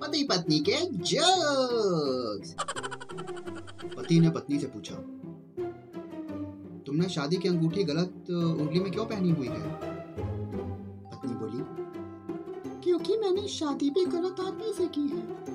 पति पत्नी के जोक्स पति ने पत्नी से पूछा, तुमने शादी की अंगूठी गलत उंगली में क्यों पहनी हुई है? पत्नी बोली, क्योंकि मैंने शादी भी गलत आदमी से की है।